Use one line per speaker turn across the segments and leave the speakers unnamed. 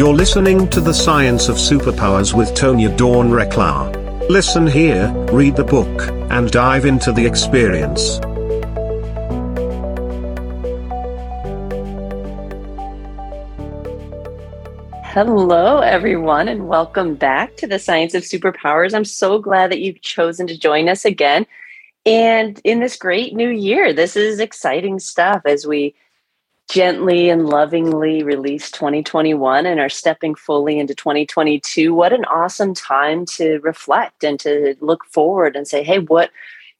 You're listening to The Science of Superpowers with Tonya Dawn Recla. Listen here, read the book, and dive into the experience.
Hello, everyone, and welcome back to the Science of Superpowers. I'm so glad that you've chosen to join us again. And in this great new year, this is exciting stuff as we gently and lovingly release 2021 and are stepping fully into 2022 what an awesome time to reflect and to look forward and say hey what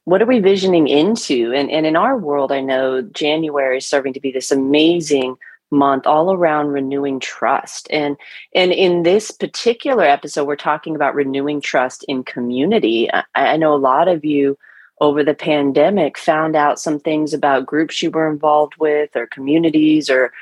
what are we visioning into? And, and in our world i know january is serving to be this amazing month all around renewing trust. And and in this particular episode we're talking about renewing trust in community. I, I know a lot of you over the pandemic found out some things about groups you were involved with or communities or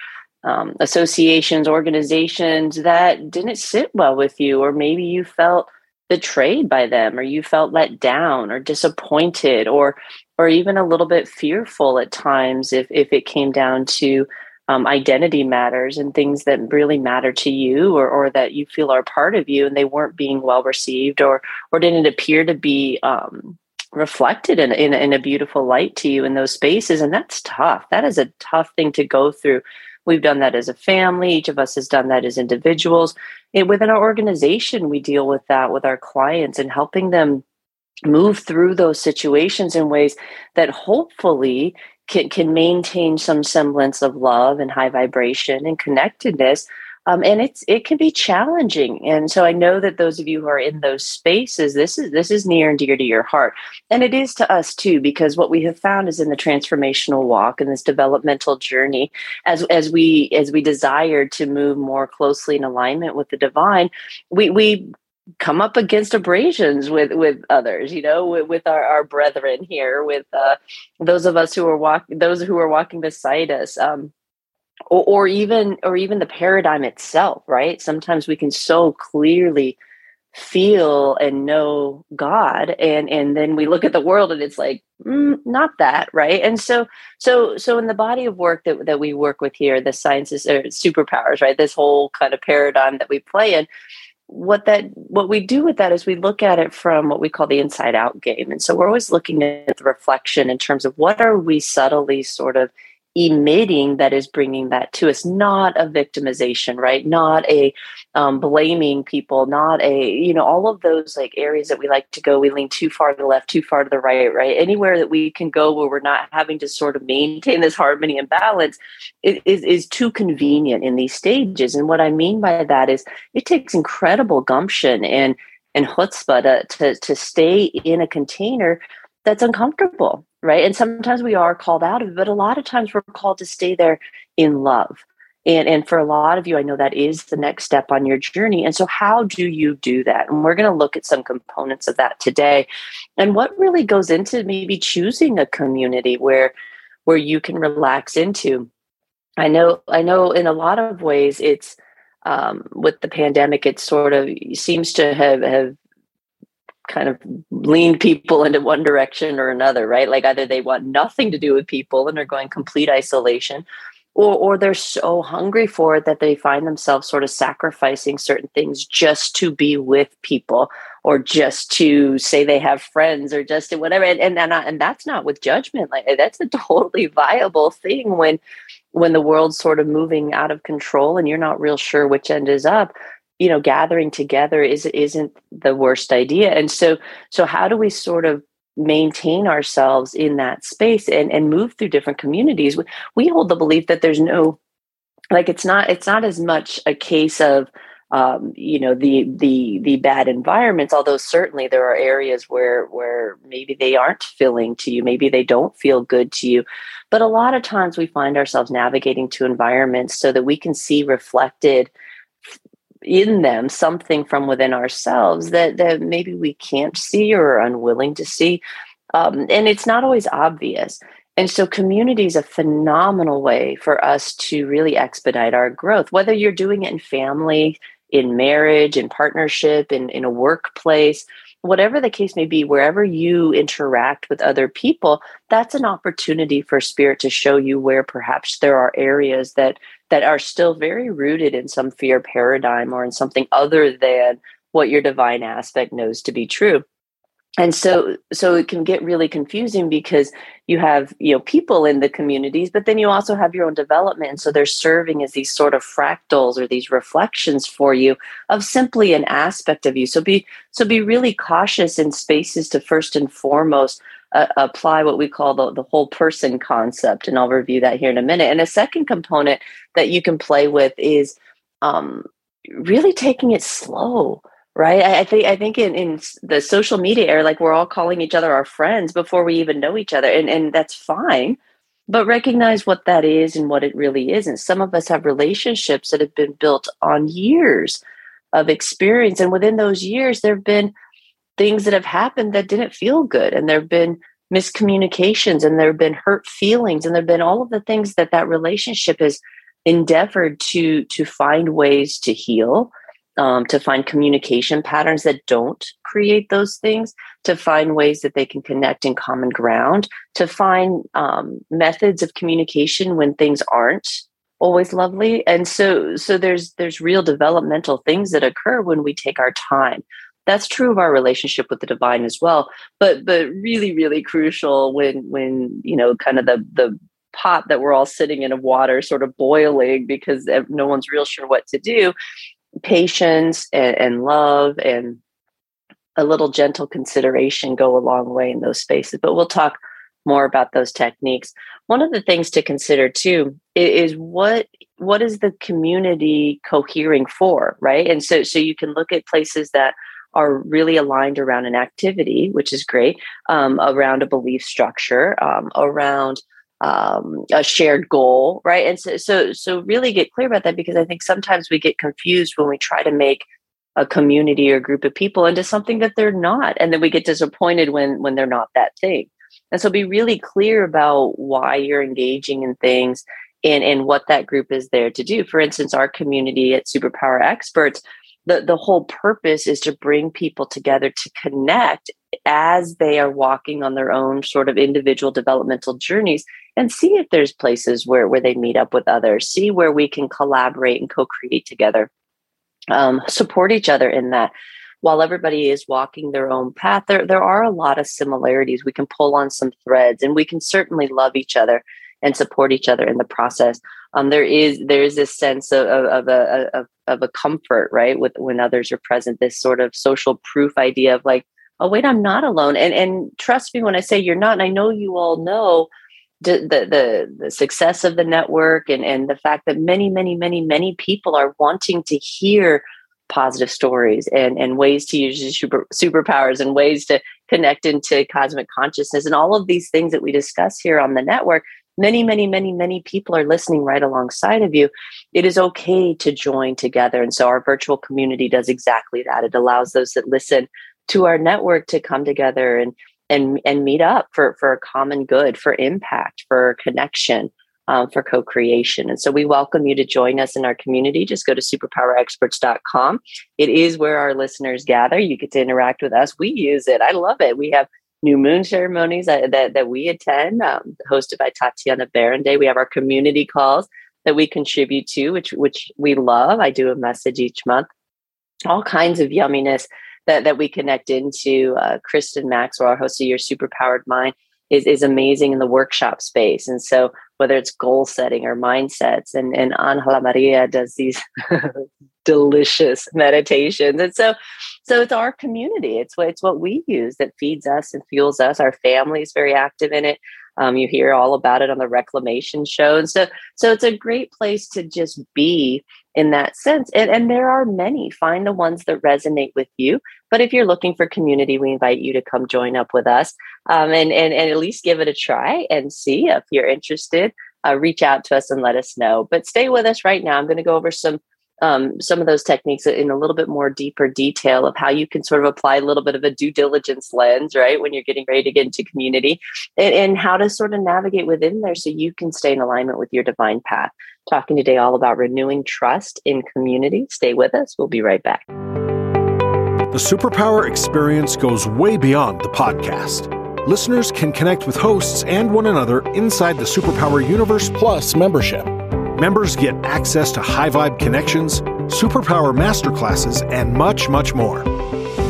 um, associations, organizations that didn't sit well with you, or maybe you felt betrayed by them, or you felt let down, or disappointed, or or even a little bit fearful at times if if it came down to um, identity matters and things that really matter to you or, or that you feel are part of you and they weren't being well received or or didn't appear to be um, reflected in, in, in a beautiful light to you in those spaces and that's tough. That is a tough thing to go through. We've done that as a family. Each of us has done that as individuals. Within our organization we deal with that with our clients and helping them move through those situations in ways that hopefully can, can maintain some semblance of love and high vibration and connectedness um, and it's it can be challenging. And so i know that those of you who are in those spaces this is this is near and dear to your heart. And it is to us too because what we have found is in the transformational walk and this developmental journey as as we as we desire to move more closely in alignment with the divine we we come up against abrasions with with others you know with, with our, our brethren here with uh, those of us who are walking those who are walking beside us. Um, or, or even or even the paradigm itself right? Sometimes we can so clearly feel and know god and and then we look at the world and it's like mm, not that right? And so so so in the body of work that, that we work with here the Science of Superpowers right? This whole kind of paradigm that we play in what that what we do with that is we look at it from what we call the inside out game. And so we're always looking at the reflection in terms of what are we subtly sort of emitting that is bringing that to us not a victimization right? Not a um, blaming people not a you know all of those like areas that we like to go we lean too far to the left too far to the right right? Anywhere that we can go where we're not having to sort of maintain this harmony and balance is, is too convenient in these stages. And what i mean by that is it takes incredible gumption and and chutzpah to, to, to stay in a container that's uncomfortable right? And sometimes we are called out of it, but a lot of times we're called to stay there in love. And, and for a lot of you, I know that is the next step on your journey. And so, how do you do that? And we're going to look at some components of that today, and what really goes into maybe choosing a community where where you can relax into. I know, I know, in a lot of ways, it's um, with the pandemic, it sort of seems to have have kind of lean people into one direction or another, right? Like either they want nothing to do with people and are going complete isolation, or or they're so hungry for it that they find themselves sort of sacrificing certain things just to be with people or just to say they have friends or just to whatever. And and and, and that's not with judgment. Like that's a totally viable thing when when the world's sort of moving out of control and you're not real sure which end is up you know gathering together is isn't the worst idea. And so so how do we sort of maintain ourselves in that space and and move through different communities? We, hold the belief that there's no like it's not it's not as much a case of um, you know the the the bad environments although certainly there are areas where where maybe they aren't filling to you maybe they don't feel good to you. But a lot of times we find ourselves navigating to environments so that we can see reflected in them something from within ourselves that that maybe we can't see or are unwilling to see. Um, and it's not always obvious. And so community is a phenomenal way for us to really expedite our growth whether you're doing it in family in marriage in partnership in, in a workplace whatever the case may be wherever you interact with other people that's an opportunity for spirit to show you where perhaps there are areas that that are still very rooted in some fear paradigm or in something other than what your divine aspect knows to be true. And so so it can get really confusing because you have you know people in the communities but then you also have your own development. And so they're serving as these sort of fractals or these reflections for you of simply an aspect of you. So be so be really cautious in spaces to first and foremost uh, apply what we call the, the whole person concept and i'll review that here in a minute. And a second component that you can play with is um, really taking it slow right? I, I, think i think in, in the social media era like we're all calling each other our friends before we even know each other and, and that's fine but recognize what that is and what it really is and some of us have relationships that have been built on years of experience and within those years there have been things that have happened that didn't feel good and there have been miscommunications and there have been hurt feelings and there have been all of the things that that relationship has endeavored to to find ways to heal um, to find communication patterns that don't create those things, to find ways that they can connect in common ground, to find um, methods of communication when things aren't always lovely. And so, so there's there's real developmental things that occur when we take our time. That's true of our relationship with the divine as well, but but really really crucial when when you know kind of the the pot that we're all sitting in of water sort of boiling because no one's real sure what to do patience and, and love and a little gentle consideration go a long way in those spaces. But we'll talk more about those techniques. One of the things to consider too is what what is the community cohering for, right? And so so you can look at places that are really aligned around an activity, which is great, um, around a belief structure, um, around um, a shared goal, right? And so, so, so really get clear about that because I think sometimes we get confused when we try to make a community or group of people into something that they're not, and then we get disappointed when when they're not that thing. And so, be really clear about why you're engaging in things and and what that group is there to do. For instance, our community at Superpower Experts the, the whole purpose is to bring people together to connect as they are walking on their own sort of individual developmental journeys and see if there's places where, where they meet up with others see where we can collaborate and co-create together um, support each other in that. While everybody is walking their own path there, there are a lot of similarities. We can pull on some threads and we can certainly love each other and support each other in the process um, there is there is this sense of, of, of a of, of a comfort right with when others are present this sort of social proof idea of like oh wait i'm not alone. And and trust me when i say you're not and i know you all know the, the the success of the network and and the fact that many many many many people are wanting to hear positive stories and and ways to use super, superpowers and ways to connect into cosmic consciousness and all of these things that we discuss here on the network many, many, many, many people are listening right alongside of you, it is okay to join together. And so our virtual community does exactly that. It allows those that listen to our network to come together and and and meet up for for a common good, for impact, for connection. Um, for co-creation and so we welcome you to join us in our community just go to superpowerexperts.com it is where our listeners gather you get to interact with us we use it i love it we have new moon ceremonies that, that, that we attend, um, hosted by Tatiana Baronday. We have our community calls that we contribute to, which which we love. I do a message each month. All kinds of yumminess that, that we connect into. Uh, Kristen Maxwell, our host of Your Superpowered Mind, is, is amazing in the workshop space. And so whether it's goal setting or mindsets, and, and Angela Maria does these delicious meditations. And so so it's our community. It's what it's what we use that feeds us and fuels us. Our family is very active in it. Um, you hear all about it on the reclamation show. And so so it's a great place to just be in that sense. And, and there are many. Find the ones that resonate with you. But if you're looking for community, we invite you to come join up with us um, and, and, and at least give it a try and see if you're interested. Uh, reach out to us and let us know. But stay with us right now. I'm going to go over some um, some of those techniques in a little bit more deeper detail of how you can sort of apply a little bit of a due diligence lens, right, when you're getting ready to get into community, and, and how to sort of navigate within there so you can stay in alignment with your divine path. Talking today all about renewing trust in community. Stay with us. We'll be right back.
The Superpower experience goes way beyond the podcast. Listeners can connect with hosts and one another inside the Superpower Universe Plus membership. Members get access to high vibe connections, superpower masterclasses, and much, much more.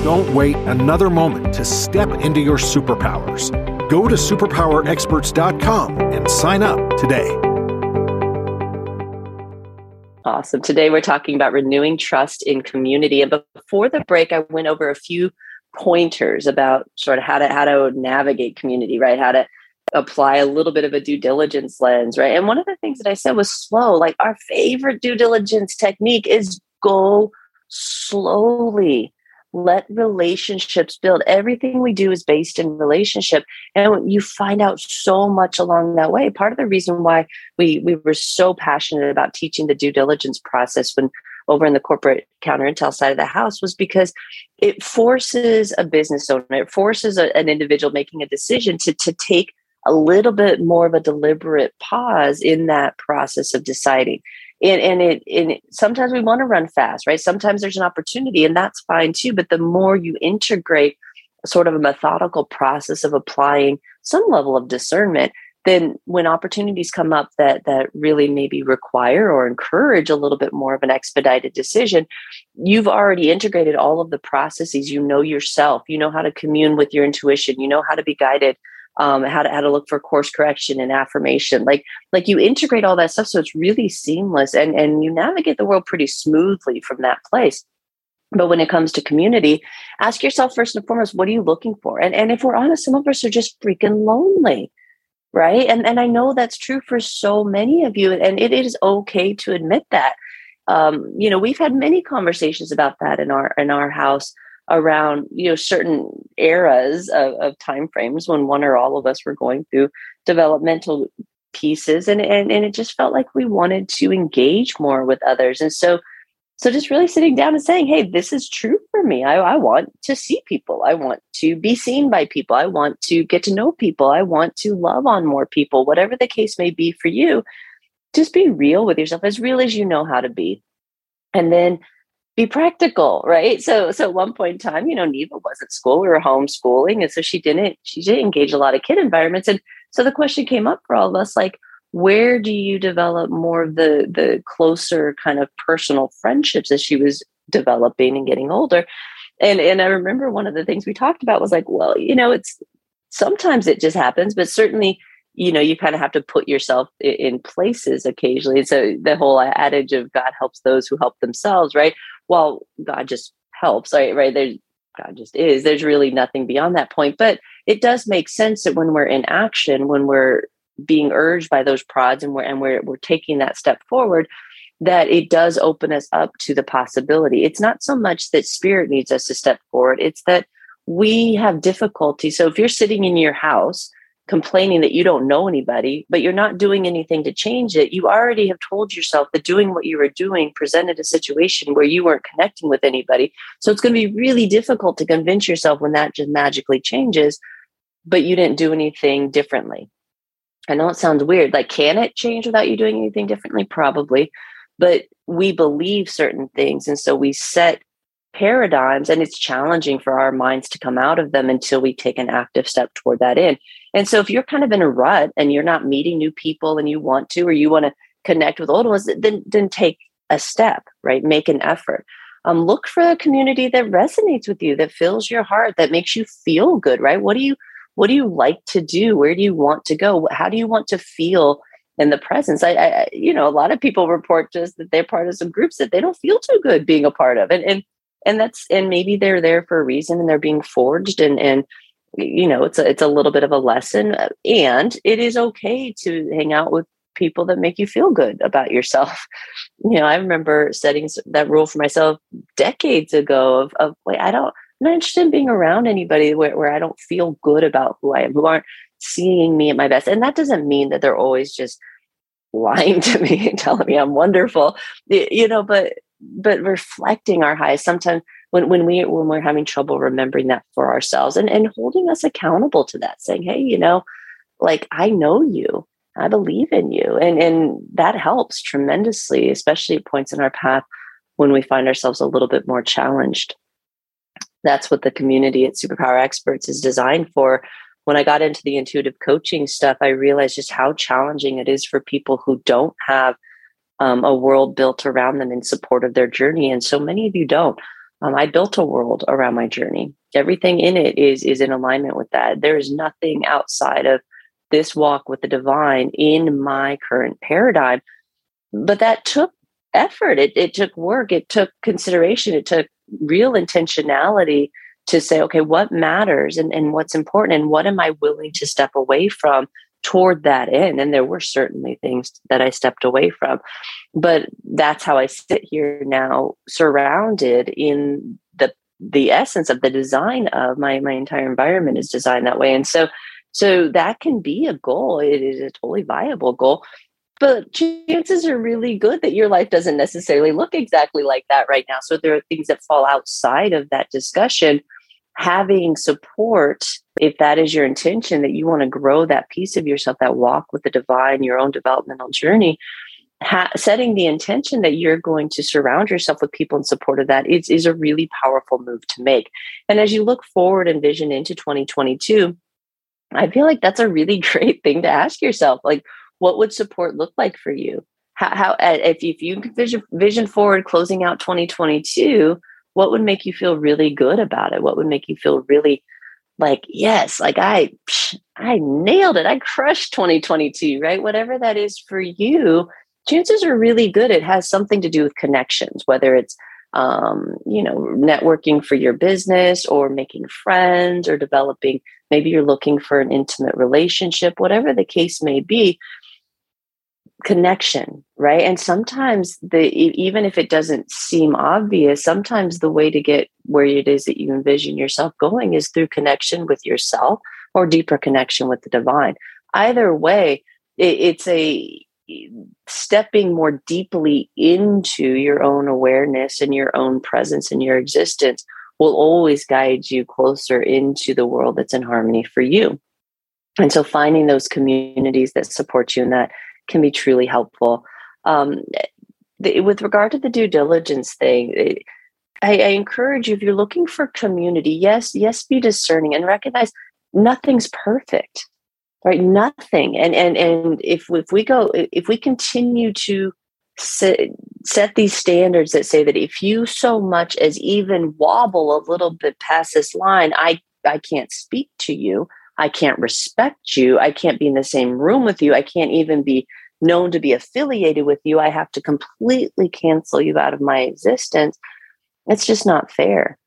Don't wait another moment to step into your superpowers. Go to superpowerexperts.com and sign up today.
Awesome. Today we're talking about renewing trust in community. And before the break, I went over a few pointers about sort of how to how to navigate community, right? How to apply a little bit of a due diligence lens, right? And one of the things that I said was slow. Like our favorite due diligence technique is go slowly. Let relationships build. Everything we do is based in relationship. And you find out so much along that way. Part of the reason why we we were so passionate about teaching the due diligence process when over in the corporate counter intel side of the house was because it forces a business owner, it forces a, an individual making a decision to, to take a little bit more of a deliberate pause in that process of deciding. And, and it and sometimes we want to run fast, right? Sometimes there's an opportunity, and that's fine too. But the more you integrate sort of a methodical process of applying some level of discernment, then when opportunities come up that that really maybe require or encourage a little bit more of an expedited decision you've already integrated all of the processes you know yourself you know how to commune with your intuition you know how to be guided um, how to how to look for course correction and affirmation. Like like you integrate all that stuff, so it's really seamless, and and you navigate the world pretty smoothly from that place. But when it comes to community, ask yourself first and foremost, what are you looking for? And and if we're honest, some of us are just freaking lonely, right? And and I know that's true for so many of you, and it is okay to admit that. Um, you know, we've had many conversations about that in our in our house around you know certain eras of, of time frames when one or all of us were going through developmental pieces and, and and it just felt like we wanted to engage more with others. And so so just really sitting down and saying hey this is true for me. I, I want to see people. I want to be seen by people. I want to get to know people. I want to love on more people. Whatever the case may be for you just be real with yourself as real as you know how to be. And then be practical, right? So, so at one point in time, you know, Neva was at school. We were homeschooling, and so she didn't she didn't engage a lot of kid environments. And so the question came up for all of us, like, where do you develop more of the the closer kind of personal friendships as she was developing and getting older? And and I remember one of the things we talked about was like, well, you know, it's sometimes it just happens, but certainly you know you kind of have to put yourself in places occasionally so the whole adage of god helps those who help themselves right well, God just helps, right? Right. There's God just is. There's really nothing beyond that point. But it does make sense that when we're in action, when we're being urged by those prods and we're and we're we're taking that step forward, that it does open us up to the possibility. It's not so much that spirit needs us to step forward, it's that we have difficulty. So if you're sitting in your house complaining that you don't know anybody, but you're not doing anything to change it, you already have told yourself that doing what you were doing presented a situation where you weren't connecting with anybody. So it's going to be really difficult to convince yourself when that just magically changes, but you didn't do anything differently. I know it sounds weird. Like, can it change without you doing anything differently? Probably. But we believe certain things. And so we set paradigms and it's challenging for our minds to come out of them until we take an active step toward that end and so if you're kind of in a rut and you're not meeting new people and you want to or you want to connect with old ones then then take a step right? Make an effort. Um, look for a community that resonates with you that fills your heart that makes you feel good right? What do you what do you like to do? Where do you want to go? How do you want to feel in the presence? I, I you know a lot of people report just that they're part of some groups that they don't feel too good being a part of. And and and that's and maybe they're there for a reason and they're being forged and and you know it's a, it's a little bit of a lesson uh, and it is okay to hang out with people that make you feel good about yourself. You know i remember setting that rule for myself decades ago of, of like i don't I'm not interested in being around anybody where, where i don't feel good about who i am who aren't seeing me at my best. And that doesn't mean that they're always just lying to me and telling me i'm wonderful you know but but reflecting our highs. Sometimes when when we when we're having trouble remembering that for ourselves and and holding us accountable to that saying hey you know like i know you i believe in you and and that helps tremendously especially at points in our path when we find ourselves a little bit more challenged that's what the community at superpower experts is designed for when i got into the intuitive coaching stuff i realized just how challenging it is for people who don't have um, a world built around them in support of their journey. And so many of you don't. Um, I built a world around my journey. Everything in it is is in alignment with that. There is nothing outside of this walk with the divine in my current paradigm. But that took effort. It, it took work. It took consideration. It took real intentionality to say, okay, what matters and, and what's important and what am I willing to step away from toward that end? And there were certainly things that I stepped away from. But that's how I sit here now, surrounded in the the essence of the design of my my entire environment is designed that way. And so so that can be a goal. It is a totally viable goal. But chances are really good that your life doesn't necessarily look exactly like that right now. So there are things that fall outside of that discussion having support, if that is your intention, that you want to grow that piece of yourself, that walk with the divine, your own developmental journey, ha- setting the intention that you're going to surround yourself with people in support of that is, is a really powerful move to make. And as you look forward and vision into 2022, I feel like that's a really great thing to ask yourself. Like, what would support look like for you? How, how if, if you vision, vision forward closing out 2022, what would make you feel really good about it what would make you feel really like yes like i i nailed it. I crushed 2022 right? Whatever that is for you chances are really good. It has something to do with connections whether it's um, you know networking for your business or making friends or developing. Maybe you're looking for an intimate relationship whatever the case may be connection right? And sometimes the even if it doesn't seem obvious sometimes the way to get where it is that you envision yourself going is through connection with yourself or deeper connection with the divine. Either way it, it's a stepping more deeply into your own awareness and your own presence and your existence will always guide you closer into the world that's in harmony for you. And so finding those communities that support you in that can be truly helpful. Um, the, with regard to the due diligence thing, it, I, I encourage you if you're looking for community, yes, yes, be discerning and recognize nothing's perfect, right? Nothing. And and and if if we go, if we continue to set, set these standards that say that if you so much as even wobble a little bit past this line, I I can't speak to you. I can't respect you. I can't be in the same room with you. I can't even be known to be affiliated with you. I have to completely cancel you out of my existence. It's just not fair,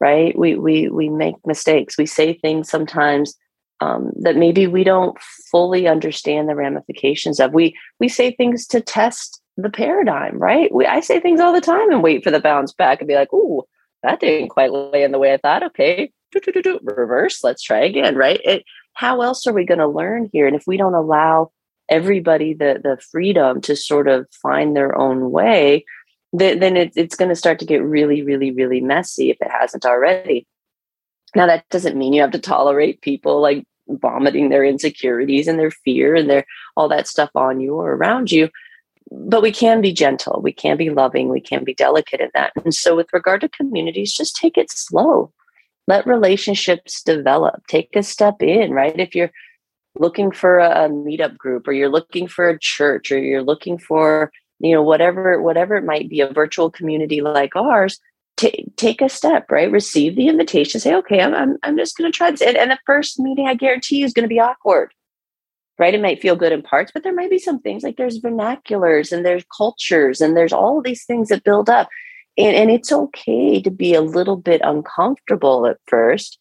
right? We we we make mistakes. We say things sometimes um, that maybe we don't fully understand the ramifications of. We we say things to test the paradigm, right? We I say things all the time and wait for the bounce back and be like, "Ooh, that didn't quite land the way I thought." Okay, reverse let's try again right? It, how else are we going to learn here? And if we don't allow everybody the the freedom to sort of find their own way then, then it, it's going to start to get really really really messy if it hasn't already. Now that doesn't mean you have to tolerate people like vomiting their insecurities and their fear and their all that stuff on you or around you but we can be gentle we can be loving we can be delicate in that. And so with regard to communities just take it slow let relationships develop. Take a step in right? If you're looking for a, meetup group or you're looking for a church or you're looking for you know whatever whatever it might be a virtual community like ours t- take a step right? Receive the invitation. Say okay i'm, I'm, I'm just going to try this. And, and the first meeting i guarantee you is going to be awkward right? It might feel good in parts but there might be some things like there's vernaculars and there's cultures and there's all these things that build up and, and it's okay to be a little bit uncomfortable at first.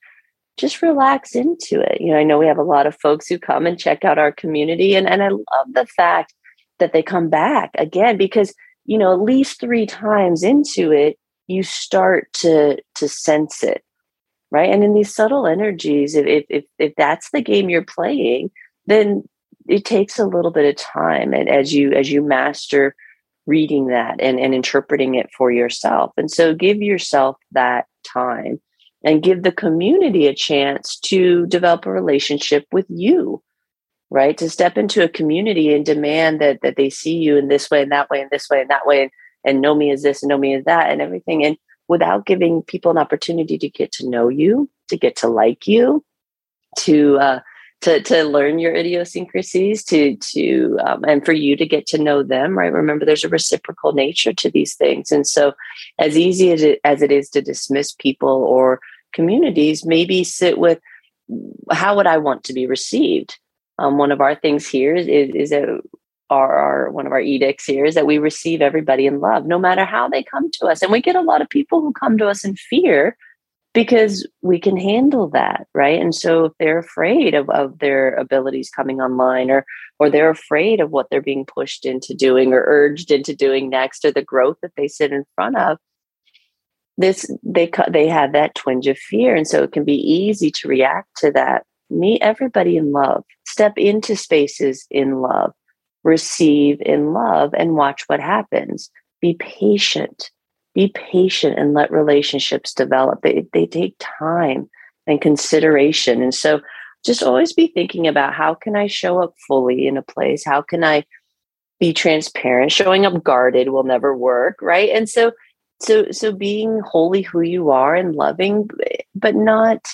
Just relax into it. You know, I know we have a lot of folks who come and check out our community, and, and I love the fact that they come back again because, you know, at least three times into it, you start to to sense it right and in these subtle energies if if if that's the game you're playing then it takes a little bit of time and as you as you master reading that and, and interpreting it for yourself. And so give yourself that time and give the community a chance to develop a relationship with you, right? To step into a community and demand that that they see you in this way and that way and this way and that way and, and know me as this and know me as that and everything. And without giving people an opportunity to get to know you, to get to like you, to uh, to to learn your idiosyncrasies to to um, and for you to get to know them right? Remember there's a reciprocal nature to these things. And so as easy as it, as it is to dismiss people or communities maybe sit with how would i want to be received? Um, one of our things here is, is that our, our one of our edicts here is that we receive everybody in love no matter how they come to us. And we get a lot of people who come to us in fear because we can handle that right? And so if they're afraid of, of their abilities coming online or or they're afraid of what they're being pushed into doing or urged into doing next or the growth that they sit in front of this they they have that twinge of fear. And so it can be easy to react to that. Meet everybody in love. Step into spaces in love. Receive in love and watch what happens. Be patient be patient and let relationships develop. They, they take time and consideration. And so just always be thinking about how can I show up fully in a place? How can I be transparent? Showing up guarded will never work, right? And so so so being wholly who you are and loving but not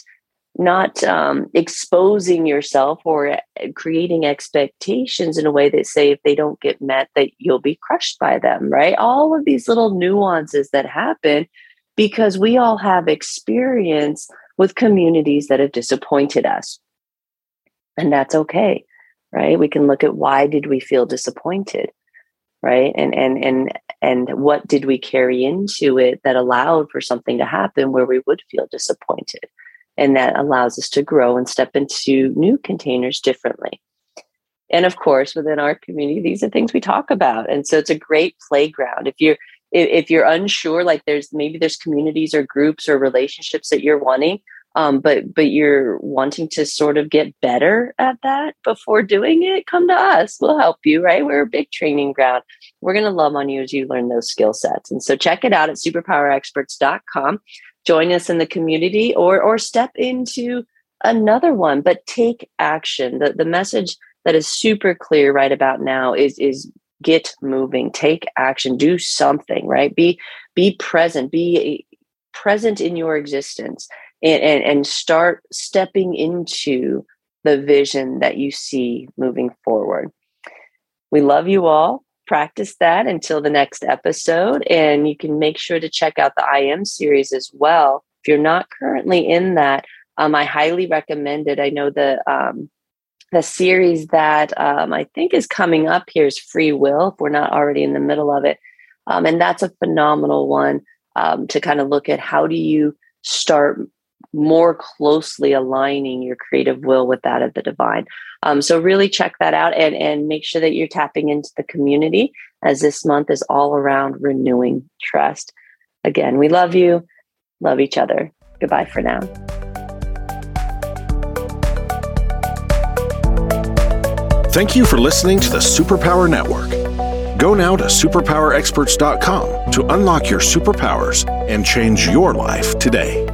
not um, exposing yourself or uh, creating expectations in a way that say if they don't get met that you'll be crushed by them right? All of these little nuances that happen because we all have experience with communities that have disappointed us. And that's okay right? We can look at why did we feel disappointed right? And and and and what did we carry into it that allowed for something to happen where we would feel disappointed and that allows us to grow and step into new containers differently. And of course, within our community, these are things we talk about. And so it's a great playground. If you're if you're unsure, like there's maybe there's communities or groups or relationships that you're wanting, um, but but you're wanting to sort of get better at that before doing it, come to us. We'll help you, right? We're a big training ground. We're going to love on you as you learn those skill sets. And so check it out at superpowerexperts.com join us in the community or or step into another one but take action. The, the message that is super clear right about now is is get moving take action do something right? Be be present be present in your existence and, and and start stepping into the vision that you see moving forward. We love you all practice that until the next episode. And you can make sure to check out the I Am series as well. If you're not currently in that, um, I highly recommend it. I know the um, the series that um, I think is coming up here is Free Will. If we're not already in the middle of it, um, and that's a phenomenal one um, to kind of look at how do you start more closely aligning your creative will with that of the divine. Um, so really check that out and, and make sure that you're tapping into the community as this month is all around renewing trust. Again, we love you, love each other. Goodbye for now.
Thank you for listening to the Superpower Network. Go now to superpowerexperts.com to unlock your superpowers and change your life today.